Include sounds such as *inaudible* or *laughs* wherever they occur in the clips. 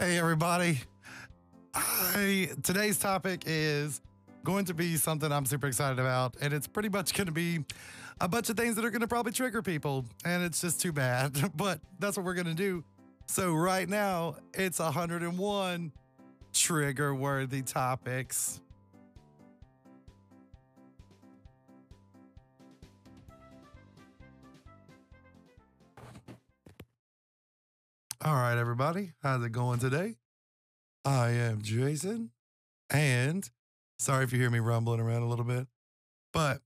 Hey, everybody. I, today's topic is going to be something I'm super excited about, and it's pretty much going to be a bunch of things that are going to probably trigger people, and it's just too bad, *laughs* but that's what we're going to do. So, right now, it's 101 trigger worthy topics. All right, everybody. How's it going today? I am Jason. And sorry if you hear me rumbling around a little bit, but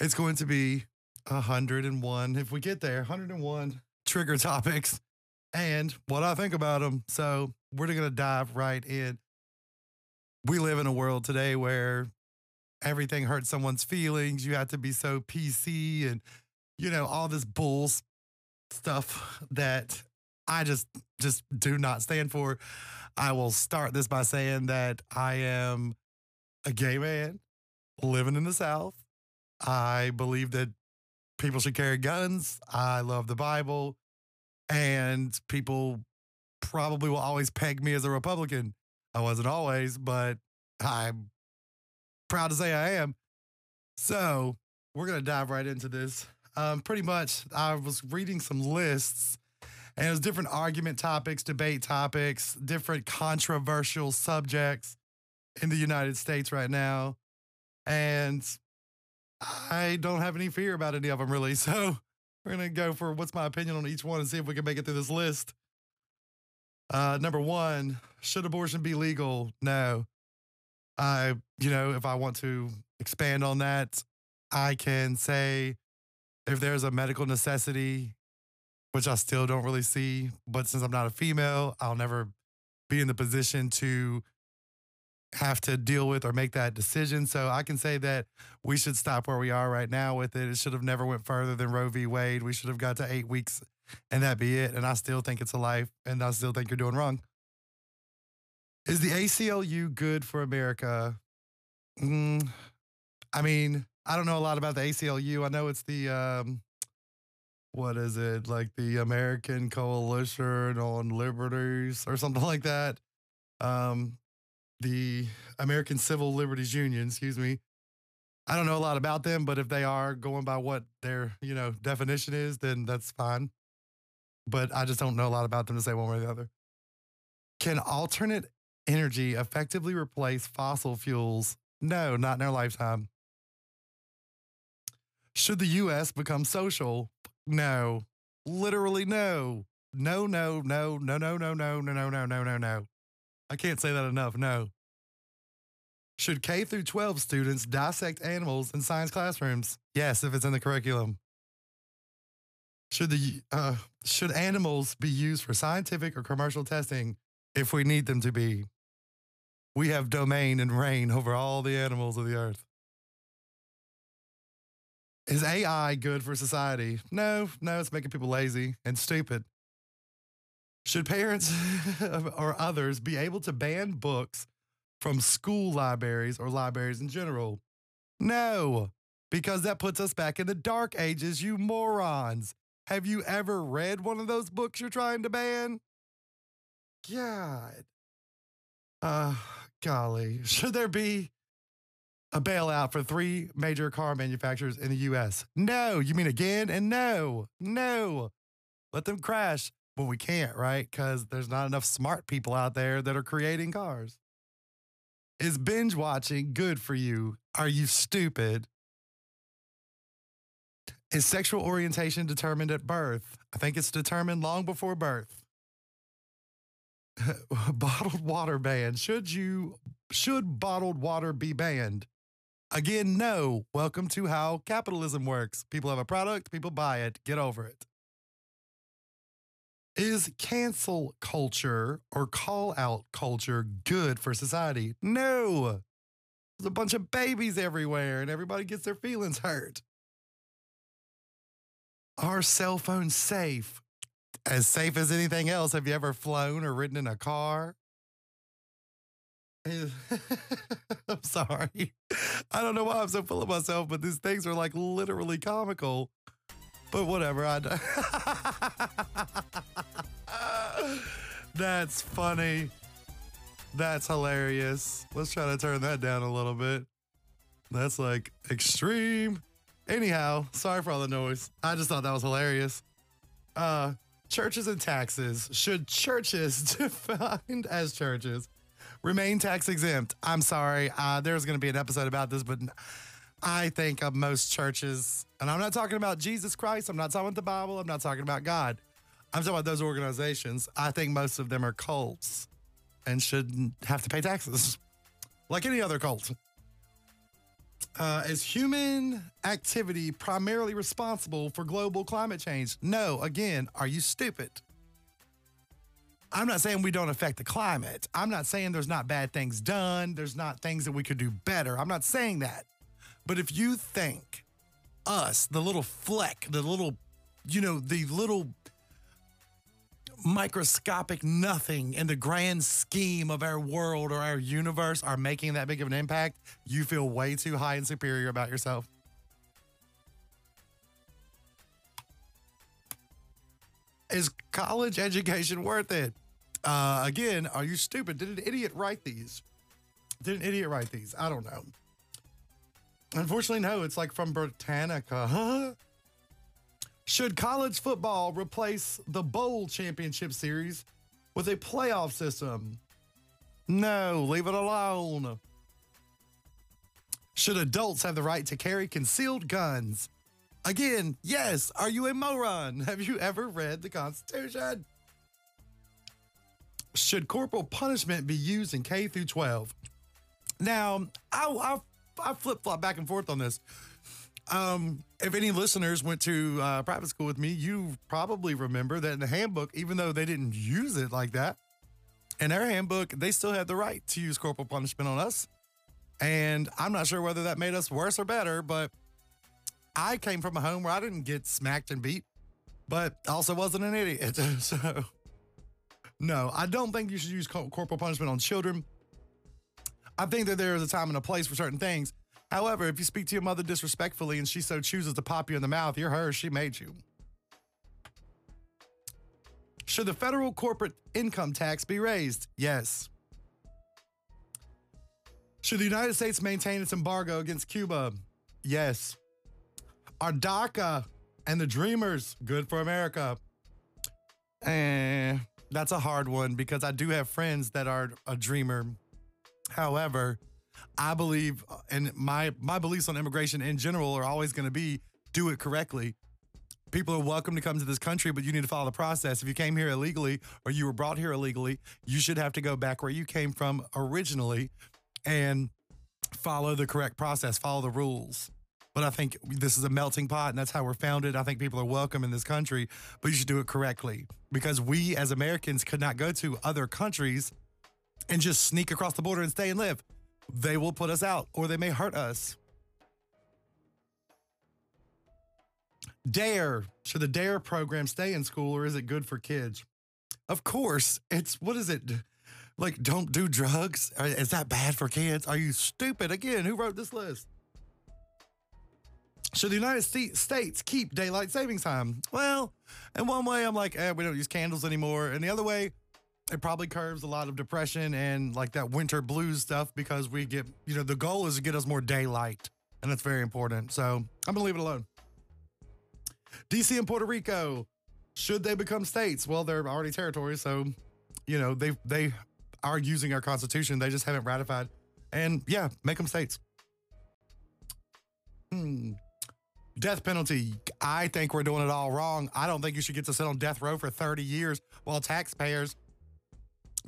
it's going to be 101. If we get there, 101 trigger topics and what I think about them. So we're going to dive right in. We live in a world today where everything hurts someone's feelings. You have to be so PC and, you know, all this bull stuff that I just just do not stand for. I will start this by saying that I am a gay man living in the South. I believe that people should carry guns. I love the Bible. And people probably will always peg me as a Republican. I wasn't always, but I'm proud to say I am. So we're going to dive right into this. Um, pretty much, I was reading some lists and it was different argument topics, debate topics, different controversial subjects in the United States right now. And I don't have any fear about any of them really. *laughs* So we're going to go for what's my opinion on each one and see if we can make it through this list. Uh, number one, should abortion be legal? No. I, you know, if I want to expand on that, I can say if there's a medical necessity which I still don't really see. But since I'm not a female, I'll never be in the position to have to deal with or make that decision. So I can say that we should stop where we are right now with it. It should have never went further than Roe v. Wade. We should have got to eight weeks and that be it. And I still think it's a life and I still think you're doing wrong. Is the ACLU good for America? Mm, I mean, I don't know a lot about the ACLU. I know it's the um, what is it like the American Coalition on Liberties or something like that. Um, the American Civil Liberties Union, excuse me. I don't know a lot about them, but if they are going by what their you know definition is, then that's fine. But I just don't know a lot about them to say one way or the other. Can alternate energy effectively replace fossil fuels? No, not in our lifetime. Should the US become social? No. Literally no. No, no, no, no, no, no, no, no, no, no, no, no, no. I can't say that enough. No. Should K through 12 students dissect animals in science classrooms? Yes, if it's in the curriculum. Should the uh, should animals be used for scientific or commercial testing if we need them to be? We have domain and reign over all the animals of the earth. Is AI good for society? No, no, it's making people lazy and stupid. Should parents *laughs* or others be able to ban books from school libraries or libraries in general? No, because that puts us back in the dark ages, you morons. Have you ever read one of those books you're trying to ban? God. Uh, golly. *laughs* Should there be a bailout for three major car manufacturers in the US. No, you mean again? And no, no. Let them crash. But we can't, right? Because there's not enough smart people out there that are creating cars. Is binge watching good for you? Are you stupid? Is sexual orientation determined at birth? I think it's determined long before birth. *laughs* bottled water ban. Should you should bottled water be banned? Again, no. Welcome to how capitalism works. People have a product, people buy it. Get over it. Is cancel culture or call out culture good for society? No. There's a bunch of babies everywhere and everybody gets their feelings hurt. Are cell phones safe? As safe as anything else. Have you ever flown or ridden in a car? *laughs* I'm sorry. I don't know why I'm so full of myself, but these things are like literally comical. But whatever. I *laughs* That's funny. That's hilarious. Let's try to turn that down a little bit. That's like extreme. Anyhow, sorry for all the noise. I just thought that was hilarious. Uh, churches and taxes. Should churches *laughs* defined as churches remain tax exempt? I'm sorry. Uh, there's going to be an episode about this, but I think of most churches, and I'm not talking about Jesus Christ. I'm not talking about the Bible. I'm not talking about God. I'm talking about those organizations. I think most of them are cults and shouldn't have to pay taxes *laughs* like any other cult. Uh, is human activity primarily responsible for global climate change? No. Again, are you stupid? I'm not saying we don't affect the climate. I'm not saying there's not bad things done. There's not things that we could do better. I'm not saying that. But if you think us, the little fleck, the little, you know, the little microscopic nothing in the grand scheme of our world or our universe are making that big of an impact, you feel way too high and superior about yourself. Is college education worth it? Uh, again, are you stupid? Did an idiot write these? Did an idiot write these? I don't know. Unfortunately, no. It's like from Britannica. Huh? Should college football replace the bowl championship series with a playoff system? No, leave it alone. Should adults have the right to carry concealed guns? Again, yes. Are you a moron? *laughs* Have you ever read the Constitution? Should corporal punishment be used in K through 12? Now, I, I, I flip flop back and forth on this. Um, if any listeners went to uh, private school with me, you probably remember that in the handbook, even though they didn't use it like that, in their handbook, they still had the right to use corporal punishment on us. And I'm not sure whether that made us worse or better, but I came from a home where I didn't get smacked and beat, but also wasn't an idiot. *laughs* so, no, I don't think you should use corporal punishment on children. I think that there is a time and a place for certain things. However, if you speak to your mother disrespectfully and she so chooses to pop you in the mouth, you're her, she made you. Should the federal corporate income tax be raised? Yes. Should the United States maintain its embargo against Cuba? Yes. Are DACA and the Dreamers good for America? Eh, that's a hard one because I do have friends that are a dreamer. However, I believe, uh, and my my beliefs on immigration in general are always going to be do it correctly. People are welcome to come to this country, but you need to follow the process. If you came here illegally or you were brought here illegally, you should have to go back where you came from originally and follow the correct process, follow the rules. But I think this is a melting pot and that's how we're founded. I think people are welcome in this country, but you should do it correctly because we as Americans could not go to other countries and just sneak across the border and stay and live they will put us out or they may hurt us. DARE. Should the DARE program stay in school or is it good for kids? Of course. It's what is it? Like, don't do drugs? Is that bad for kids? Are you stupid? Again, who wrote this list? Should the United States keep daylight savings time? Well, in one way, I'm like, eh, we don't use candles anymore. And the other way, it probably curves a lot of depression and like that winter blues stuff because we get, you know, the goal is to get us more daylight. And that's very important. So I'm going to leave it alone. DC and Puerto Rico, should they become states? Well, they're already territories. So, you know, they, they are using our constitution. They just haven't ratified. And yeah, make them states. Hmm. Death penalty. I think we're doing it all wrong. I don't think you should get to sit on death row for 30 years while taxpayers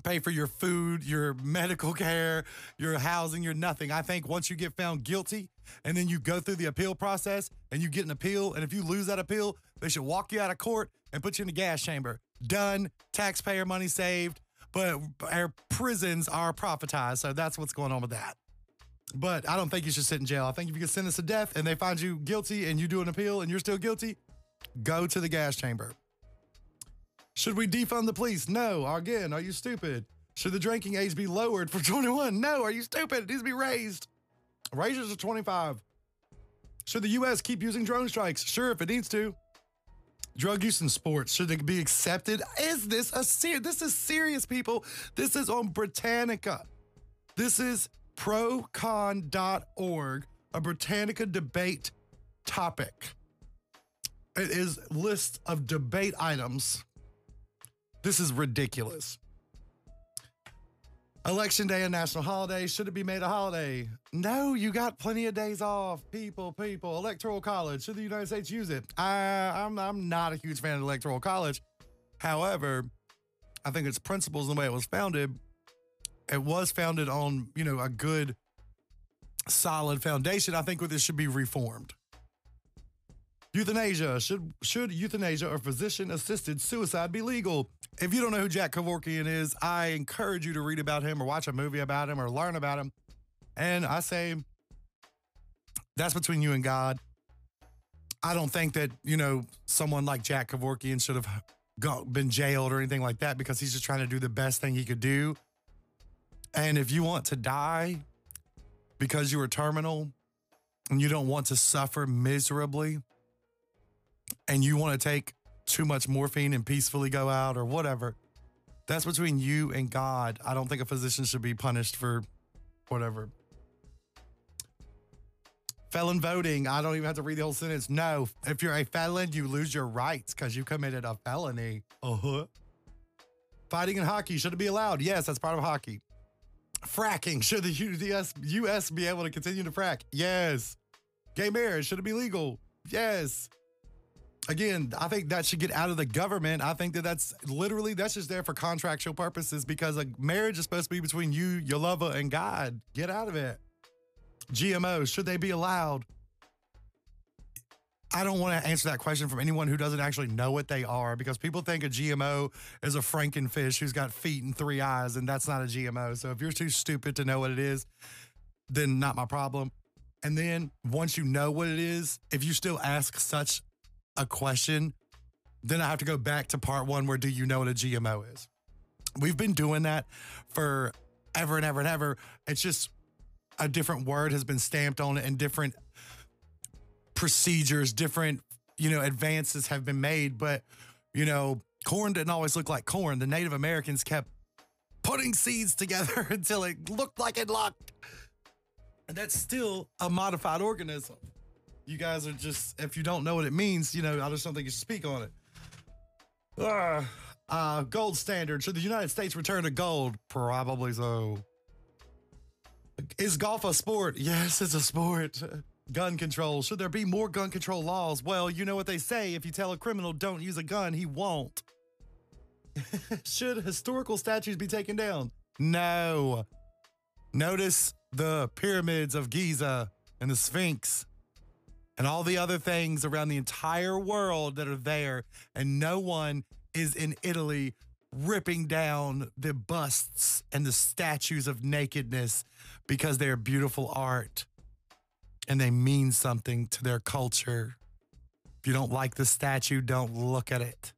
pay for your food, your medical care, your housing, your nothing. I think once you get found guilty and then you go through the appeal process and you get an appeal, and if you lose that appeal, they should walk you out of court and put you in the gas chamber. Done, taxpayer money saved, but our prisons are profitized. So that's what's going on with that. But I don't think you should sit in jail. I think if you get sentenced to death and they find you guilty and you do an appeal and you're still guilty, go to the gas chamber. Should we defund the police? No. Again, are you stupid? Should the drinking age be lowered for *laughs* 21? No. Are you stupid? It needs to be raised. Raise it to 25. Should the U.S. keep using drone strikes? Sure, if it needs to. Drug use in sports should it be accepted? Is this a serious? This is serious, people. This is on Britannica. This is procon.org, a Britannica debate topic. It is list of debate items. This is ridiculous. Election day, a national holiday. Should it be made a holiday? No, you got plenty of days off. People, people. Electoral college. Should the United States use it? I, I'm, I'm not a huge fan of electoral college. However, I think its principles and the way it was founded, it was founded on, you know, a good, solid foundation. I think this should be reformed. Euthanasia. Should should euthanasia or physician assisted suicide be legal? If you don't know who Jack Kevorkian is, I encourage you to read about him or watch a movie about him or learn about him. And I say that's between you and God. I don't think that, you know, someone like Jack Kevorkian should have been jailed or anything like that because he's just trying to do the best thing he could do. And if you want to die because you are terminal and you don't want to suffer miserably, and you want to take too much morphine and peacefully go out or whatever, that's between you and God. I don't think a physician should be punished for whatever. Felon voting. I don't even have to read the whole sentence. No, if you're a felon, you lose your rights because you committed a felony. Uh huh. Fighting in hockey. Should it be allowed? Yes, that's part of hockey. Fracking. Should the US, US be able to continue to frack? Yes. Gay marriage. Should it be legal? Yes again, I think that should get out of the government. I think that that's literally that's just there for contractual purposes because a marriage is supposed to be between you, your lover, and God. Get out of it. GMOs should they be allowed? I don't want to answer that question from anyone who doesn't actually know what they are because people think a GMO is a frankenfish who's got feet and three eyes, and that's not a GMO. So if you're too stupid to know what it is, then not my problem. And then once you know what it is, if you still ask such a question, then I have to go back to part one where do you know what a GMO is? We've been doing that for ever and ever and ever. It's just a different word has been stamped on it and different procedures, different, you know, advances have been made. But, you know, corn didn't always look like corn. The Native Americans kept putting seeds together *laughs* until it looked like it looked. And that's still a modified organism you guys are just, if you don't know what it means, you know, I just don't think you should speak on it. Uh, uh, gold standard. Should the United States return to gold? Probably so. Is golf a sport? Yes, it's a sport. *laughs* Gun control. Should there be more gun control laws? Well, you know what they say. If you tell a criminal don't use a gun, he won't. *laughs* Should historical statues be taken down? No. Notice the pyramids of Giza and the Sphinx and all the other things around the entire world that are there. And no one is in Italy ripping down the busts and the statues of nakedness because they're beautiful art and they mean something to their culture. If you don't like the statue, don't look at it.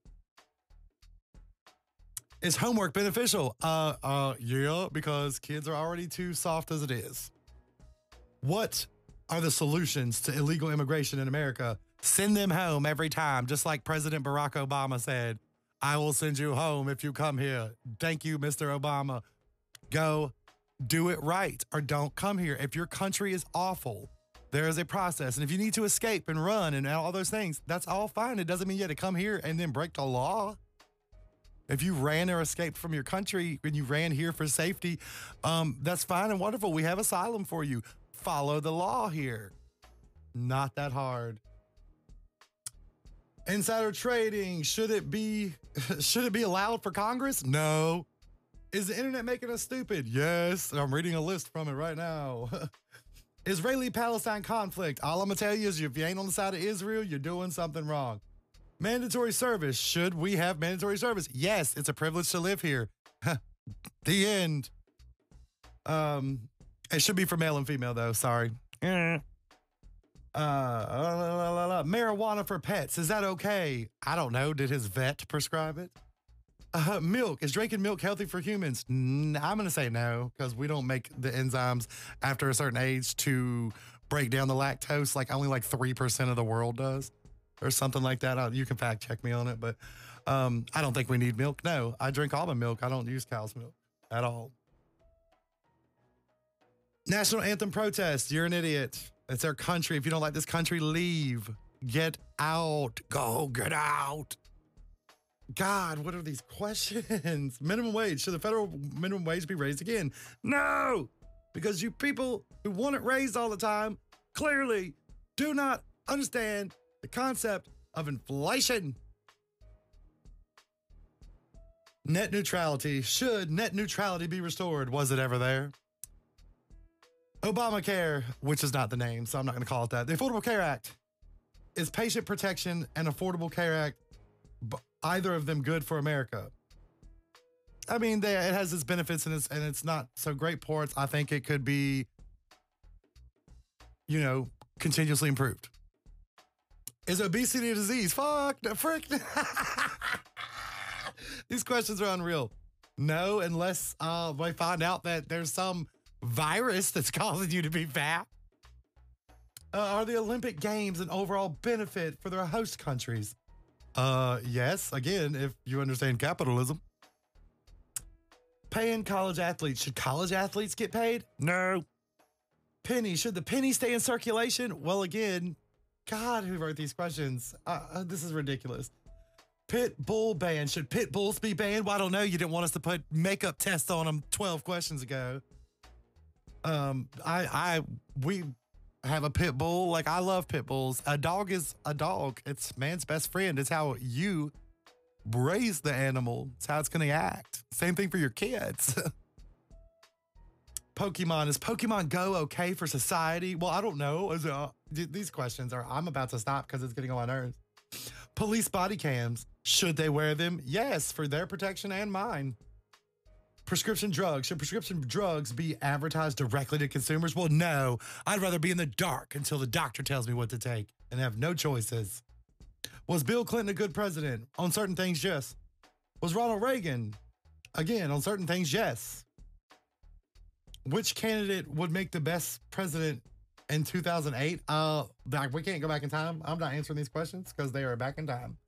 Is homework beneficial? Uh, uh, yeah, because kids are already too soft as it is. What are the solutions to illegal immigration in America. Send them home every time, just like President Barack Obama said. I will send you home if you come here. Thank you, Mr. Obama. Go do it right or don't come here. If your country is awful, there is a process. And if you need to escape and run and all those things, that's all fine. It doesn't mean you have to come here and then break the law. If you ran or escaped from your country and you ran here for safety, um, that's fine and wonderful. We have asylum for you follow the law here. Not that hard. Insider trading, should it be *laughs* should it be allowed for Congress? No. Is the internet making us stupid? Yes. I'm reading a list from it right now. *laughs* Israeli Palestine conflict. All I'm gonna tell you is if you ain't on the side of Israel, you're doing something wrong. Mandatory service. Should we have mandatory service? Yes, it's a privilege to live here. the end. Um, it should be for male and female, though. Sorry. Uh, uh, marijuana for pets. Is that okay? I don't know. Did his vet prescribe it? Uh, milk. Is drinking milk healthy for humans? I'm going to say no because we don't make the enzymes after a certain age to break down the lactose like only like 3% of the world does. or something like that. I'll, you can fact check me on it, but um, I don't think we need milk. No, I drink almond milk. I don't use cow's milk at all. National anthem protest. You're an idiot. It's our country. If you don't like this country, leave. Get out. Go get out. God, what are these questions? *laughs* minimum wage. Should the federal minimum wage be raised again? No, because you people who want it raised all the time clearly do not understand the concept of inflation. Net neutrality. Should net neutrality be restored? Was it ever there? Obamacare, which is not the name, so I'm not going to call it that. The Affordable Care Act is Patient Protection and Affordable Care Act either of them good for America? I mean, they, it has its benefits and it's and it's not so great ports. I think it could be, you know, continuously improved. Is obesity a disease? Fuck, the frick. *laughs* These questions are unreal. No, unless uh, we find out that there's some virus that's *laughs* causing you to be fat. Uh, are the Olympic Games an overall benefit for their host countries? Uh, yes. Again, if you understand capitalism. Paying college athletes. Should college athletes get paid? No. Penny. Should the penny stay in circulation? Well, again, God, who wrote these questions? Uh, uh, this is ridiculous. Pit bull ban. Should pit bulls be banned? Well, I don't know. You didn't want us to put makeup tests on them 12 questions ago. Um, I, I, we have a pit bull. Like I love pit bulls. A dog is a dog. It's man's best friend. It's how you raise the animal. It's how it's going to act. Same thing for your kids. *laughs* Pokemon is Pokemon Go okay for society? Well, I don't know. It, uh, these questions are. I'm about to stop because it's getting on my nerves. Police body cams. Should they wear them? Yes, for their protection and mine. Prescription drugs. Should prescription drugs be advertised directly to consumers? Well, no. I'd rather be in the dark until the doctor tells me what to take and have no choices. Was Bill Clinton a good president? On certain things, yes. Was Ronald Reagan? Again, on certain things, yes. Which candidate would make the best president in 2008? Uh, we can't go back in time. I'm not answering these questions because they are back in time.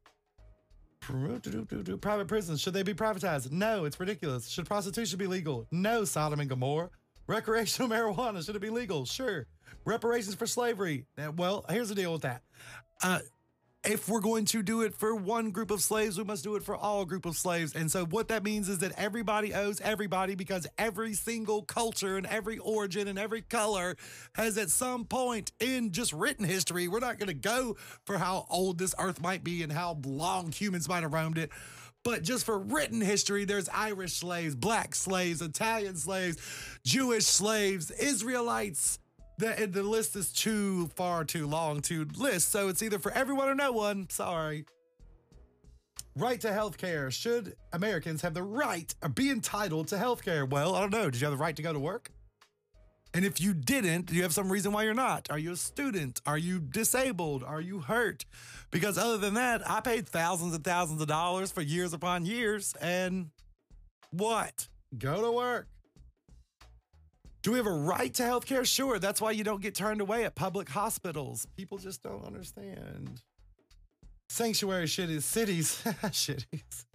Private prisons, should they be privatized? No, it's ridiculous. Should prostitution be legal? No, Sodom and Gomorrah. Recreational *laughs* marijuana, should it be legal? Sure. Reparations for slavery. Well, here's the deal with that. Uh, if we're going to do it for one group of slaves, we must do it for all group of slaves. And so what that means is that everybody owes everybody because every single culture and every origin and every color has at some point in just written history. We're not going to go for how old this earth might be and how long humans might have roamed it. But just for written history, there's Irish slaves, black slaves, Italian slaves, Jewish slaves, Israelites, the, the list is too far too long to list, so it's either for everyone or no one. Sorry. Right to health care. Should Americans have the right or be entitled to health care? Well, I don't know. Did you have the right to go to work? And if you didn't, do you have some reason why you're not? Are you a student? Are you disabled? Are you hurt? Because other than that, I paid thousands and thousands of dollars for years upon years. And what? Go to work. Do we have a right to health care? Sure. That's why you don't get turned away at public hospitals. People just don't understand. Sanctuary cities, *laughs* cities, cities.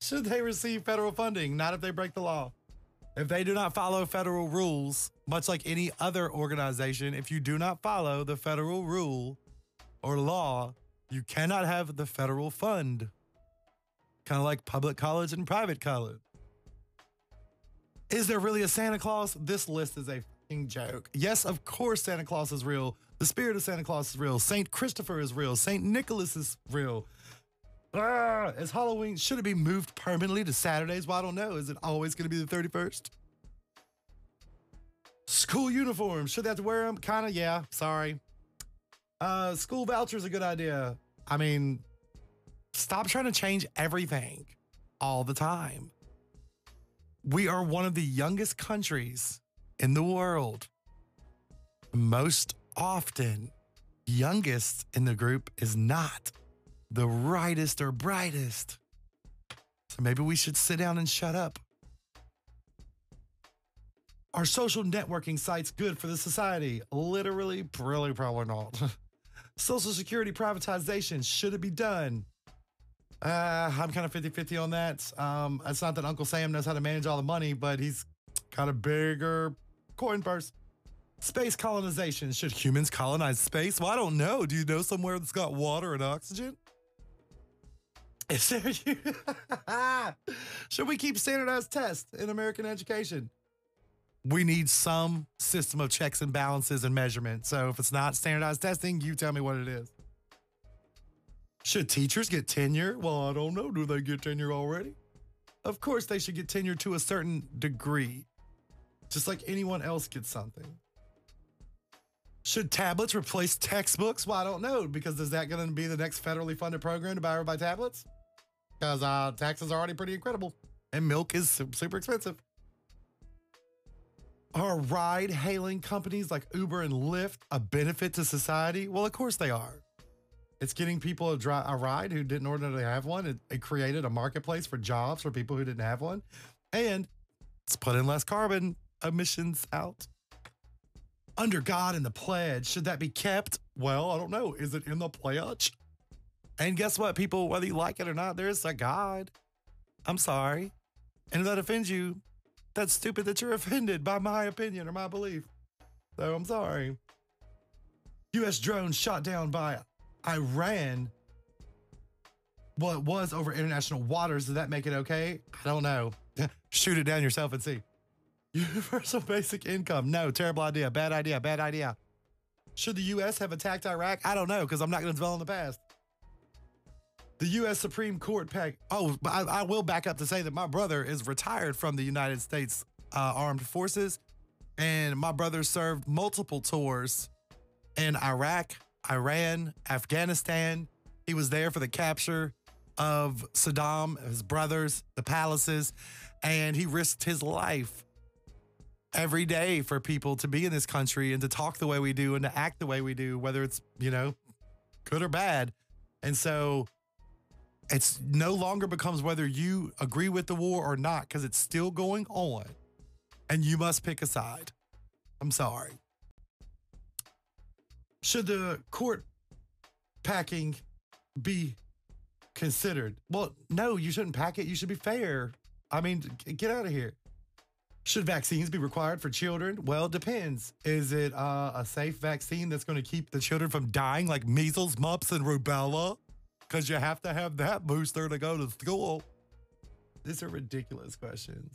Should they receive federal funding? Not if they break the law. If they do not follow federal rules, much like any other organization, if you do not follow the federal rule or law, you cannot have the federal fund. Kind of like public college and private college. Is there really a Santa Claus? This list is a joke. Yes, of course, Santa Claus is real. The spirit of Santa Claus is real. Saint Christopher is real. Saint Nicholas is real. Ah, is Halloween, should it be moved permanently to Saturdays? Well, I don't know. Is it always going to be the 31st? School uniforms, should they have to wear them? Kind of, yeah. Sorry. Uh, school vouchers a good idea. I mean, stop trying to change everything all the time. We are one of the youngest countries in the world. Most often, youngest in the group is not the rightest or brightest. So maybe we should sit down and shut up. Are social networking sites good for the society? Literally, really, probably not. *laughs* Social Security privatization, should it be done? Uh, I'm kind of 50 50 on that. Um, it's not that Uncle Sam knows how to manage all the money, but he's got a bigger coin purse. Space colonization. Should humans colonize space? Well, I don't know. Do you know somewhere that's got water and oxygen? Is there *laughs* you? Should we keep standardized tests in American education? We need some system of checks and balances and measurement. So if it's not standardized testing, you tell me what it is. Should teachers get tenure? Well, I don't know. Do they get tenure already? Of course, they should get tenure to a certain degree, just like anyone else gets something. Should tablets replace textbooks? Well, I don't know because is that going to be the next federally funded program to buy everybody tablets? Because uh, taxes are already pretty incredible and milk is super expensive. Are ride hailing companies like Uber and Lyft a benefit to society? Well, of course they are. It's getting people a, dry, a ride who didn't ordinarily have one. It, it created a marketplace for jobs for people who didn't have one. And it's putting less carbon emissions out. Under God and the pledge, should that be kept? Well, I don't know. Is it in the pledge? And guess what, people, whether you like it or not, there is a God. I'm sorry. And if that offends you, that's stupid that you're *laughs* offended by my opinion or my belief. So I'm sorry. US drone shot down by Iran. Well, it was over international waters. Does that make it okay? I don't know. *laughs* Shoot it down yourself and see. Universal *laughs* basic income. No, terrible idea. Bad idea. Bad idea. Should the US have attacked Iraq? I don't know because I'm not going to dwell on the past. The U.S. Supreme Court pack. Oh, I, I, will back up to say that my brother is retired from the United States uh, Armed Forces, and my brother served multiple tours in Iraq, Iran, Afghanistan. He was there for the capture of Saddam, his brothers, the palaces, and he risked his life every day for people to be in this country and to talk the way we do and to act the way we do, whether it's, you know, good or bad. And so it's no longer becomes whether you agree with the war or not because it's still going on and you must pick a side. I'm sorry. Should the court packing be considered? Well, no, you shouldn't pack it. You should be fair. I mean, get out of here. Should vaccines be required for children? Well, it depends. Is it uh, a safe vaccine that's going to keep the children from dying like measles, mumps, and rubella? because you have to have that booster to go to school. These are ridiculous questions.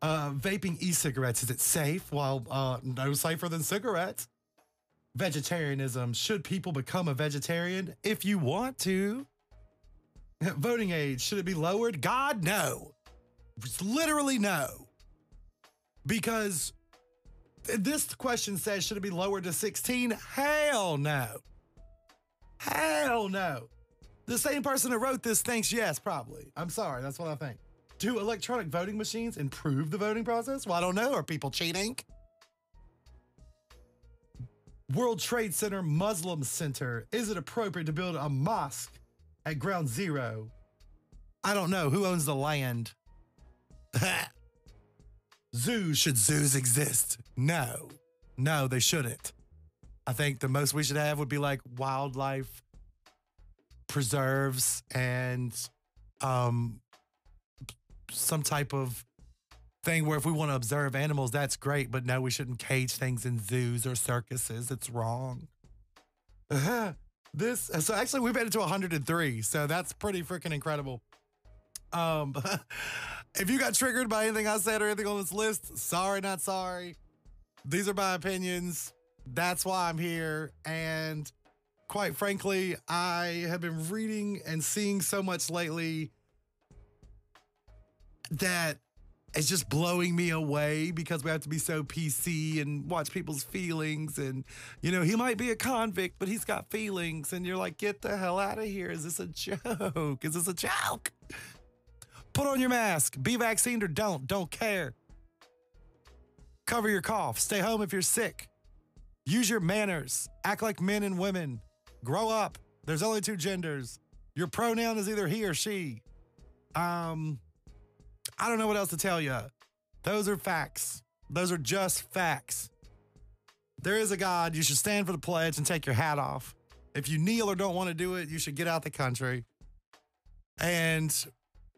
Uh, vaping e-cigarettes, is it safe? Well, uh, no safer than cigarettes. Vegetarianism, should people become a vegetarian if you want to? *laughs* Voting age, should it be lowered? God, no. It's literally no. Because this question says, should it be lowered to 16? Hell no. Hell no. The same person that wrote this thinks yes, probably. I'm sorry, that's what I think. Do electronic voting machines improve the voting process? Well, I don't know. Are people cheating? World Trade Center Muslim Center. Is it appropriate to build a mosque at ground zero? I don't know. Who owns the land? *laughs* zoos. Should zoos exist? No. No, they shouldn't. I think the most we should have would be like wildlife preserves and um, some type of thing where if we want to observe animals, that's great, but no, we shouldn't cage things in zoos or circuses. It's wrong. Uh-huh. this so actually we made it to 103, so that's pretty freaking incredible. Um, *laughs* if you got triggered by anything I said or anything on this list, sorry, not sorry. These are my opinions. That's why I'm here, and quite frankly, I have been reading and seeing so much lately that it's just blowing me away because we have to be so PC and watch people's feelings. And, you know, he might be a convict, but he's got feelings. And you're like, get the hell out of here. Is this a joke? Is this a joke? Put on your mask. Be vaccinated or don't. Don't care. Cover your cough. Stay home if you're sick. Use your manners. Act like men and women. Grow up. There's only two genders. Your pronoun is either he or she. Um, I don't know what else to tell you. Those are facts. Those are just facts. There is a God. You should stand for the pledge and take your hat off. If you kneel or don't want to do it, you should get out the country. And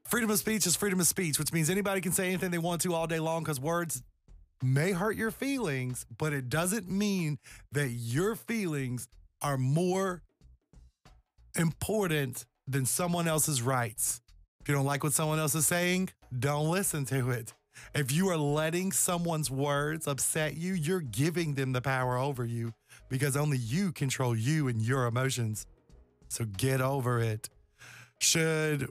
freedom of speech is freedom of speech, which means anybody can say anything they want to all day long because words may hurt your feelings, but it doesn't mean that your feelings are more important than someone else's rights. If you don't like what someone else is saying, don't listen to it. If you are letting someone's words upset you, you're giving them the power over you because only you control you and your emotions. So get over it. Should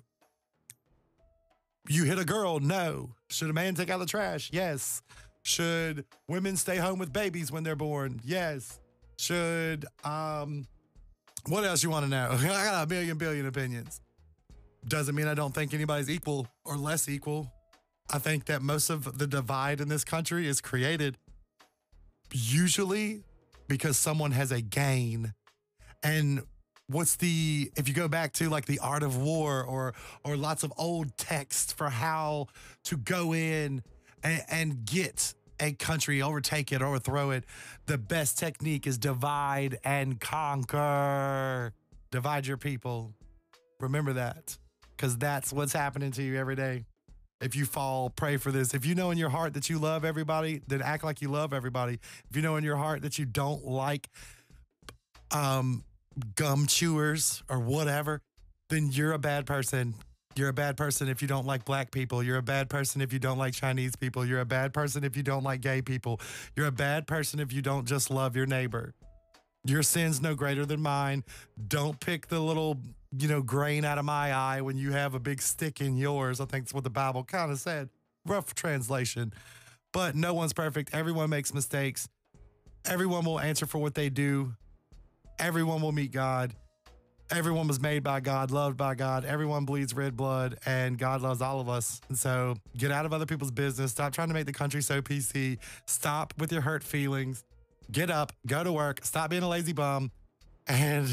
you hit a girl? No. Should a man take out the trash? Yes. Should women stay home with babies when they're born? Yes. Should um what else you want to know? *laughs* I got a million billion opinions. Doesn't mean I don't think anybody's equal or less equal. I think that most of the divide in this country is created usually because someone has a gain. And what's the if you go back to like the art of war or or lots of old texts for how to go in and, and get a country, overtake it, overthrow it, the best technique is divide and conquer. Divide your people. Remember that because that's what's happening to you every day. If you fall pray for this, if you know in your heart that you love everybody, then act like you love everybody. If you know in your heart that you don't like um, gum chewers or whatever, then you're a bad person. You're a bad person if you don't like black people. You're a bad person if you don't like Chinese people. You're a bad person if you don't like gay people. You're a bad person if you don't just love your neighbor. Your sin's no greater than mine. Don't pick the little, you know, grain out of my eye when you have a big stick in yours. I think that's what the Bible kind of said. Rough translation. But no one's perfect. Everyone makes mistakes. Everyone will answer for what they do. Everyone will meet God. Everyone was made by God, loved by God. Everyone bleeds red blood, and God loves all of us. And so get out of other people's business. Stop trying to make the country so PC. Stop with your hurt feelings. Get up, go to work, stop being a lazy bum. And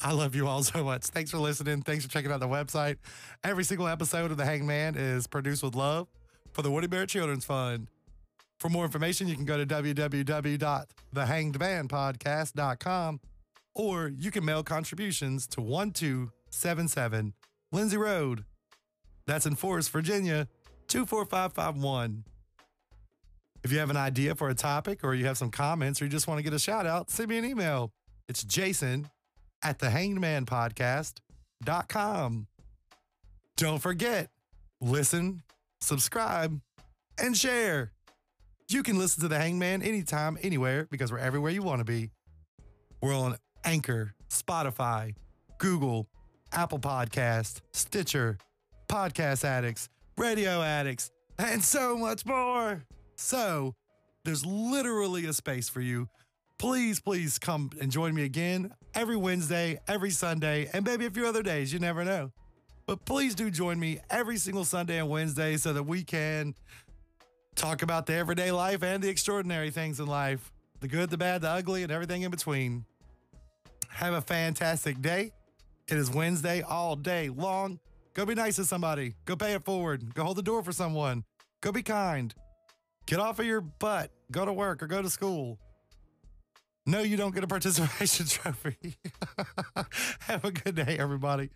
I love you all so much. Thanks for listening. Thanks for checking out the website. Every single episode of The Hangman is produced with love for the Woody Bear Children's Fund. For more information, you can go to www.thehangedmanpodcast.com or you can mail contributions to 1277 Lindsay Road. That's in Forest, Virginia, 24551. If you have an idea for a topic or you have some comments or you just want to get a shout out, send me an email. It's jason at thehangedmanpodcast.com. Don't forget, listen, subscribe, and share. You can listen to The Hangman anytime, anywhere, because we're everywhere you want to be. We're on Anchor, Spotify, Google, Apple Podcast, Stitcher, Podcast Addicts, Radio Addicts, and so much more. So there's literally a space for you. Please, please come and join me again every Wednesday, every Sunday, and maybe a few other days. You never know. But please do join me every single Sunday and Wednesday so that we can talk about the everyday life and the extraordinary things in life the good, the bad, the ugly, and everything in between. Have a fantastic day. It is Wednesday all day long. Go be nice to somebody. Go pay it forward. Go hold the door for someone. Go be kind. Get off of your butt. Go to work or go to school. No, you don't get a participation *laughs* trophy. *laughs* Have a good day, everybody.